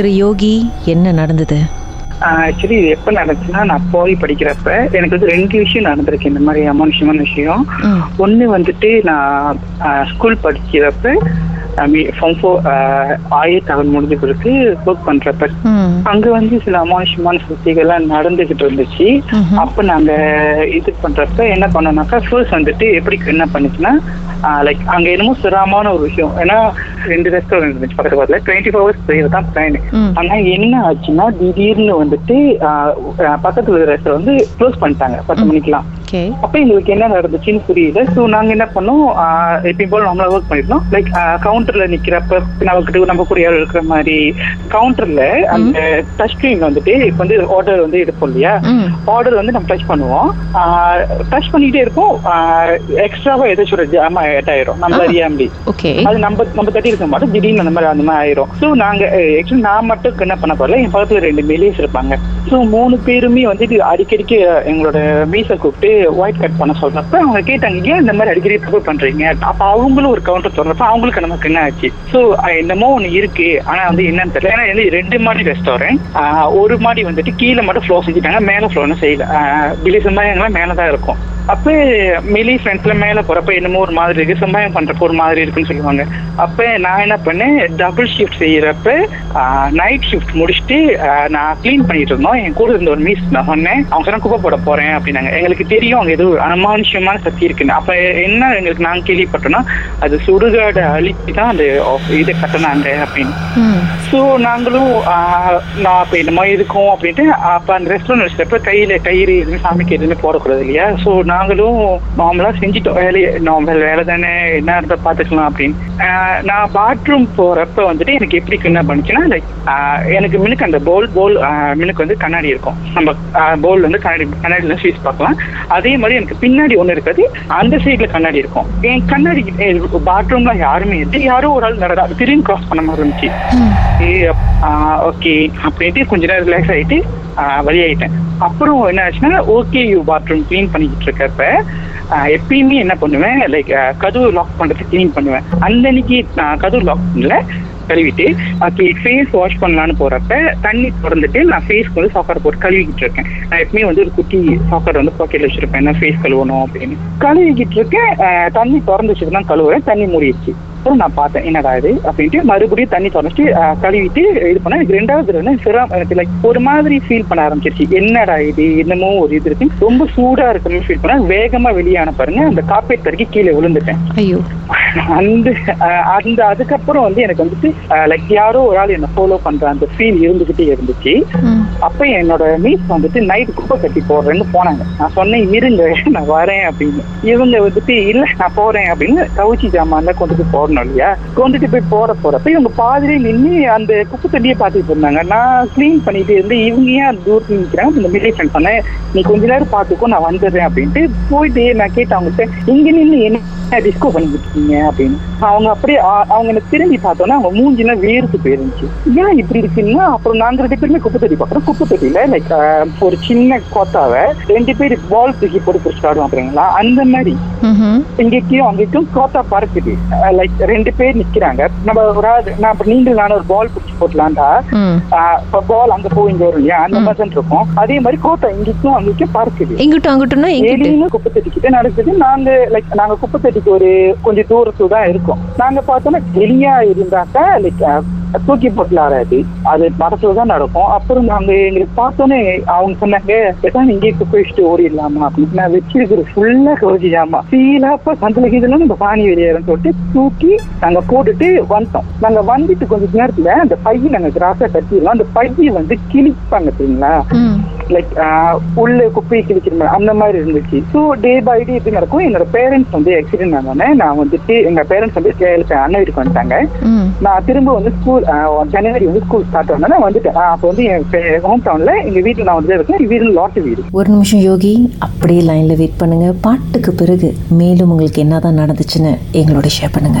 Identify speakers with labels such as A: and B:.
A: திரு யோகி என்ன நடந்தது
B: ஆக்சுவலி இது எப்போ நடந்துச்சுன்னா நான் போய் படிக்கிறப்ப எனக்கு வந்து ரெண்டு விஷயம் நடந்திருக்கு இந்த மாதிரி அமானுஷமான விஷயம். ஒன்று வந்துட்டு நான் ஸ்கூல் படிக்கிறப்ப ஃபார்ம் ஃபோர் ஆயிரத்தி தகவல் முடிஞ்ச பிறகு ஒர்க் பண்றப்ப. அங்க வந்து சில அமானுஷமான சக்திகள்லாம் நடந்துகிட்டு இருந்துச்சு. அப்ப நாங்க இது பண்றப்ப என்ன பண்ணோம்னாக்கா ஃபர்ஸ்ட் வந்துட்டு எப்படி என்ன பண்ணுச்சுன்னா லைக் அங்க என்னமோ சிரமமான ஒரு விஷயம். ஏன்னா ரெண்டு ரெஸ்டாரண்ட் இருந்துச்சு பக்கத்து பக்கத்துல. டுவெண்ட்டி ஃபோர் ஹவர்ஸ் செய்யறது தான் பிளான். ஆனா என்ன ஆச்சுன்னா திடீர்னு வந்துட்டு பக்கத்துல ரெஸ்டாரண்ட் வந்து க்ளோஸ் பண்ணிட்டாங்க. பத்து மணிக்கெல்லாம்.
A: ஓகே
B: அப்ப எங்களுக்கு என்ன நடந்துச்சுன்னு புரியல. ஸோ நாங்க என்ன பண்ணோம் எப்பயும் போல நம்மள ஒர்க் பண்ணிருந்தோம். லைக் கவுண்டர்ல நிக்கிறப்ப நமக்கு நம்ம கூட யாரும் இருக்கிற மாதிரி கவுண்டர்ல அந்த டச் ஸ்கிரீன் வந்துட்டு இப்ப வந்து ஆர்டர் வந்து எடுப்போம் இல்லையா. ஆர்டர் வந்து நம்ம டச் பண்ணுவோம். டச் பண்ணிக்கிட்டே இருப்போம். எக்ஸ்ட்ராவா ஏதாச்சும் ஒரு ஜாமா ஆட் ஆயிரும். நம்ம. அறியாமடி அது நம்ம நம்ம தட்டி இருக்க மாட்டோம். திடீர்னு அந்த மாதிரி அந்த மாதிரி ஆயிரும். ஸோ நாங்க ஆக்சுவலி நான் மட்டும் என்ன பண்ண போறல என் பக்கத்துல ரெண்டு மெலிஸ் இருப்பாங்க. ஸோ மூணு பேருமே வந்துட்டு அடிக்கடிக்கு எங்களோட மீசை கூப்பிட்டு ஒயிட் கட் பண்ண சொல்றப்ப அவங்க கேட்டாங்க ஏன் இந்த மாதிரி அடிக்கடி தப்பு பண்றீங்க? அப்ப அவங்களும் ஒரு கவுண்டர் சொல்றப்ப அவங்களுக்கு நமக்கு என்ன ஆச்சு? ஸோ என்னமோ ஒன்று இருக்கு. ஆனா வந்து என்னன்னு தெரியல. ஏன்னா வந்து ரெண்டு மாடி ரெஸ்டாரண்ட் ஒரு மாடி வந்துட்டு கீழே மட்டும் ஃப்ளோ செஞ்சுட்டாங்க. மேல ஃப்ளோன்னு செய்யல. பிலி எங்களை மேல தான் இருக்கும். அப்ப மிலி ஃப்ரெண்ட்ஸ்ல மேல போறப்ப என்னமோ ஒரு மாதிரி இருக்கு. சம்பாயம் பண்றப்ப ஒரு மாதிரி இருக்குன்னு சொல்லுவாங்க. அப்ப நான் என்ன பண்ணேன்? டபுள் ஷிஃப்ட் செய்யறப்ப நைட் ஷிஃப்ட் முடிச்சுட்டு நான் க்ளீன் பண்ணிட்டு இருந்தோம். என் கூட இருந்த ஒரு மிஸ் நான் சொன்னேன். அவங்க சொன்ன குப்பை போட போறேன் அப்படின்னாங்க. எங்களுக்கு தெரியும் அங்க ஏதோ அனுமானுஷமான சக்தி இருக்குன்னு. அப்ப என்ன எங்களுக்கு நாங்க கேள்விப்பட்டோம்னா அது சுடுகாடை அழிச்சு தான் அந்த இதை கட்டினாங்க அப்படின்னு. ஸோ நாங்களும் நான் அப்போ இந்த மாதிரி இருக்கோம் அப்படின்ட்டு அப்போ அந்த ரெஸ்டாரண்ட் வச்சிருப்ப கையில் கயிறு எதுவுமே சாமிக்கு எதுவுமே போடக்கூடாது இல்லையா? ஸோ நாங்களும் நார்மலாக செஞ்சுட்டோம். வேலையை நார்மல் வேலை தானே என்ன இருந்தால் பார்த்துக்கலாம் அப்படின்னு. நான் பாத்ரூம் போகிறப்ப வந்துட்டு எனக்கு எப்படி என்ன பண்ணுச்சுன்னா லைக் எனக்கு மினுக்கு அந்த போல் போல் மினுக்கு வந்து கண்ணாடி இருக்கும். நம்ம போல் வந்து கண்ணாடி கண்ணாடியில் ஸ்வீட்ஸ் பார்க்கலாம். அதே மாதிரி எனக்கு பின்னாடி ஒன்று இருக்காது. அந்த சைடில் கண்ணாடி இருக்கும். என் கண்ணாடி பாத்ரூம்ல யாருமே இல்லை. யாரோ ஒரு ஆள் நடடா திடீர்னு கிராஸ் பண்ண மாதிரி இருந்துச்சு. ஓகே அப்படின்ட்டு கொஞ்ச நேரம் ரிலாக்ஸ் ஆயிட்டு ஆஹ் வெளியாயிட்டேன். அப்புறம் என்ன ஆச்சுன்னா ஓகே யூ பாத்ரூம் க்ளீன் பண்ணிக்கிட்டு இருக்கப்ப எப்பயுமே என்ன பண்ணுவேன்? லைக் கதவு லாக் பண்றது க்ளீன் பண்ணுவேன். அந்த அன்னைக்கு நான் கதவு லாக் பண்ணல. கழுவிட்டு ஓகே ஃபேஸ் வாஷ் பண்ணலான்னு போறப்ப தண்ணி திறந்துட்டு நான் ஃபேஸ்க்கு வந்து சாக்கர் போட்டு கழுவிக்கிட்டு இருக்கேன். நான் எப்பவுமே வந்து ஒரு குட்டி சாக்கர் வந்து பாக்கெட்ல வச்சிருப்பேன். என்ன ஃபேஸ் கழுவணும் அப்படின்னு. கழுவிக்கிட்டு இருக்கேன் தண்ணி திறந்து வச்சுட்டு தான் கழுவுறேன் தண்ணி மூடிடுச்சு. அப்புறம் நான் பார்த்தேன் என்னடா இது அப்படின்ட்டு மறுபடியும் தண்ணி ஆஹ் கழுவிட்டு இது பண்ணேன் எனக்கு ரெண்டாவது தடவை சிரம் எனக்கு லைக் ஒரு மாதிரி ஃபீல் பண்ண ஆரம்பிச்சிருச்சு. என்னடா இது? என்னமோ ஒரு இது இருக்கு. ரொம்ப சூடா இருக்குன்னு ஃபீல் பண்ண வேகமா வெளியான பாருங்க அந்த காப்பேட் தரைக்கு கீழே விழுந்துட்டேன்.
A: ஐயோ.
B: அந்த அந்த அதுக்கப்புறம் வந்து எனக்கு வந்துட்டு லைக் யாரோ ஒரு ஆள் என்ன ஃபாலோ பண்ற அந்த ஃபீல் இருந்துகிட்டே இருந்துச்சு. அப்ப என்னோட மீஸ் வந்துட்டு நைட் குப்பை கட்டி போடுறேன்னு போனாங்க. நான் சொன்னேன் இருங்க நான் வரேன் அப்படின்னு. இவங்க வந்துட்டு இல்ல நான் போறேன் அப்படின்னு கவுச்சி ஜாமான்ல கொண்டுட்டு போடணும் இல்லையா? கொண்டுட்டு போய் போற போறப்ப இவங்க பாதிரியே நின்று அந்த குப்பை தண்ணியை பார்த்துட்டு இருந்தாங்க. நான் க்ளீன் பண்ணிட்டு இருந்து இவங்க ஏன் தூரத்தில் நிற்கிறாங்க இந்த மில்லி ஃப்ரெண்ட் சொன்னேன் நீ கொஞ்ச நேரம் பார்த்துக்கோ நான் வந்துடுறேன் அப்படின்ட்டு போயிட்டு நான் கேட்டேன் அவங்ககிட்ட இங்க நின்று என்ன டிஸ்கோ பண்ணிட்டு இருக்கீங்க? அப்படின்னு. அவங்க அப்படியே அவங்க எனக்கு திரும்பி பார்த்தோன்னா அவங்க மூஞ்சிலாம் வேர்த்து போயிருந்துச்சு. ஏன் இப்படி இருக்குன்னா? அப்புறம் நாங்க ரெண்டு பேருமே குப்பை தண்ணி பார்க்குறோம். குப்பை தட்டியில லைக் ஒரு சின்ன கோத்தாவை ரெண்டு பேர் பால் தூக்கி போட்டு பிடிச்சிட்டு ஆடுவோம் பாத்தீங்களா அந்த மாதிரி. இங்கேயும் அங்கேயும் கோத்தா பறக்குது. லைக் ரெண்டு பேர் நிக்கிறாங்க. நம்ம ஒரு ஆள் நான் நீங்கள் நானும் ஒரு பால் பிடிச்சி. இப்போ பால் அங்க போய் இங்க வரும் இல்லையா? அந்த மாதிரி இருக்கும். அதே மாதிரி கோத்தா இங்கேயும் அங்கேயும் பறக்குது.
A: இங்கிட்டும் அங்கிட்டும்னா எங்கிட்டு
B: எலின்னு குப்பை தட்டிக்கிட்ட நடக்குது. நாங்க லைக் நாங்க குப்பை தட்டிக்கு ஒரு கொஞ்சம் தூரத்துல தான் இருக்கோம். நாங்க பார்த்தோம்னா எலியா இருந்தாக்கா லைக் தூக்கி போட்டலாராது அது. படத்துல தான் நடக்கும். அப்புறம் நாங்க எங்களுக்கு பார்த்தோன்னே அவங்க சொன்னாங்க பேசாம இங்கே குப்பிச்சுட்டு ஓடிடலாமா? அப்படின்னு நான் வச்சிருக்கிற ஃபுல்லா கவச்சியாமா சீலாப்பா சந்தில கீதுல நம்ம பானி வெளியேறன்னு சொல்லிட்டு தூக்கி நாங்க போட்டுட்டு வந்துட்டோம் நாங்க வந்துட்டு கொஞ்ச நேரத்துல அந்த பையை நாங்க கிராஸா கட்டிடலாம். அந்த பையை வந்து கிழிப்பாங்க தெரியுங்களா? லைக் உள்ள குப்பையை மாதிரி அந்த மாதிரி இருந்துச்சு. ஸோ டே பை டே எப்படி நடக்கும்? என்னோட பேரண்ட்ஸ் வந்து ஆக்சிடென்ட் ஆனோடனே நான் வந்துட்டு எங்க பேரண்ட்ஸ் வந்து அண்ணன் வீட்டுக்கு வந்துட்டாங்க. நான் திரும்ப வந்து ஸ்கூல் ஜனவரி வந்து ஸ்கூல் ஸ்டார்ட் ஆனோட நான் வந்துட்டேன். அப்போ வந்து என் ஹோம் டவுன்ல எங்க வீட்டுல நான் வந்து இருக்கேன். வீடு லாட்டு வீடு.
A: ஒரு நிமிஷம் யோகி அப்படியே லைன்ல வெயிட் பண்ணுங்க. பாட்டுக்கு பிறகு மேலும் உங்களுக்கு என்னதான் நடந்துச்சுன்னு எங்களோட ஷேர் பண்ணுங்க.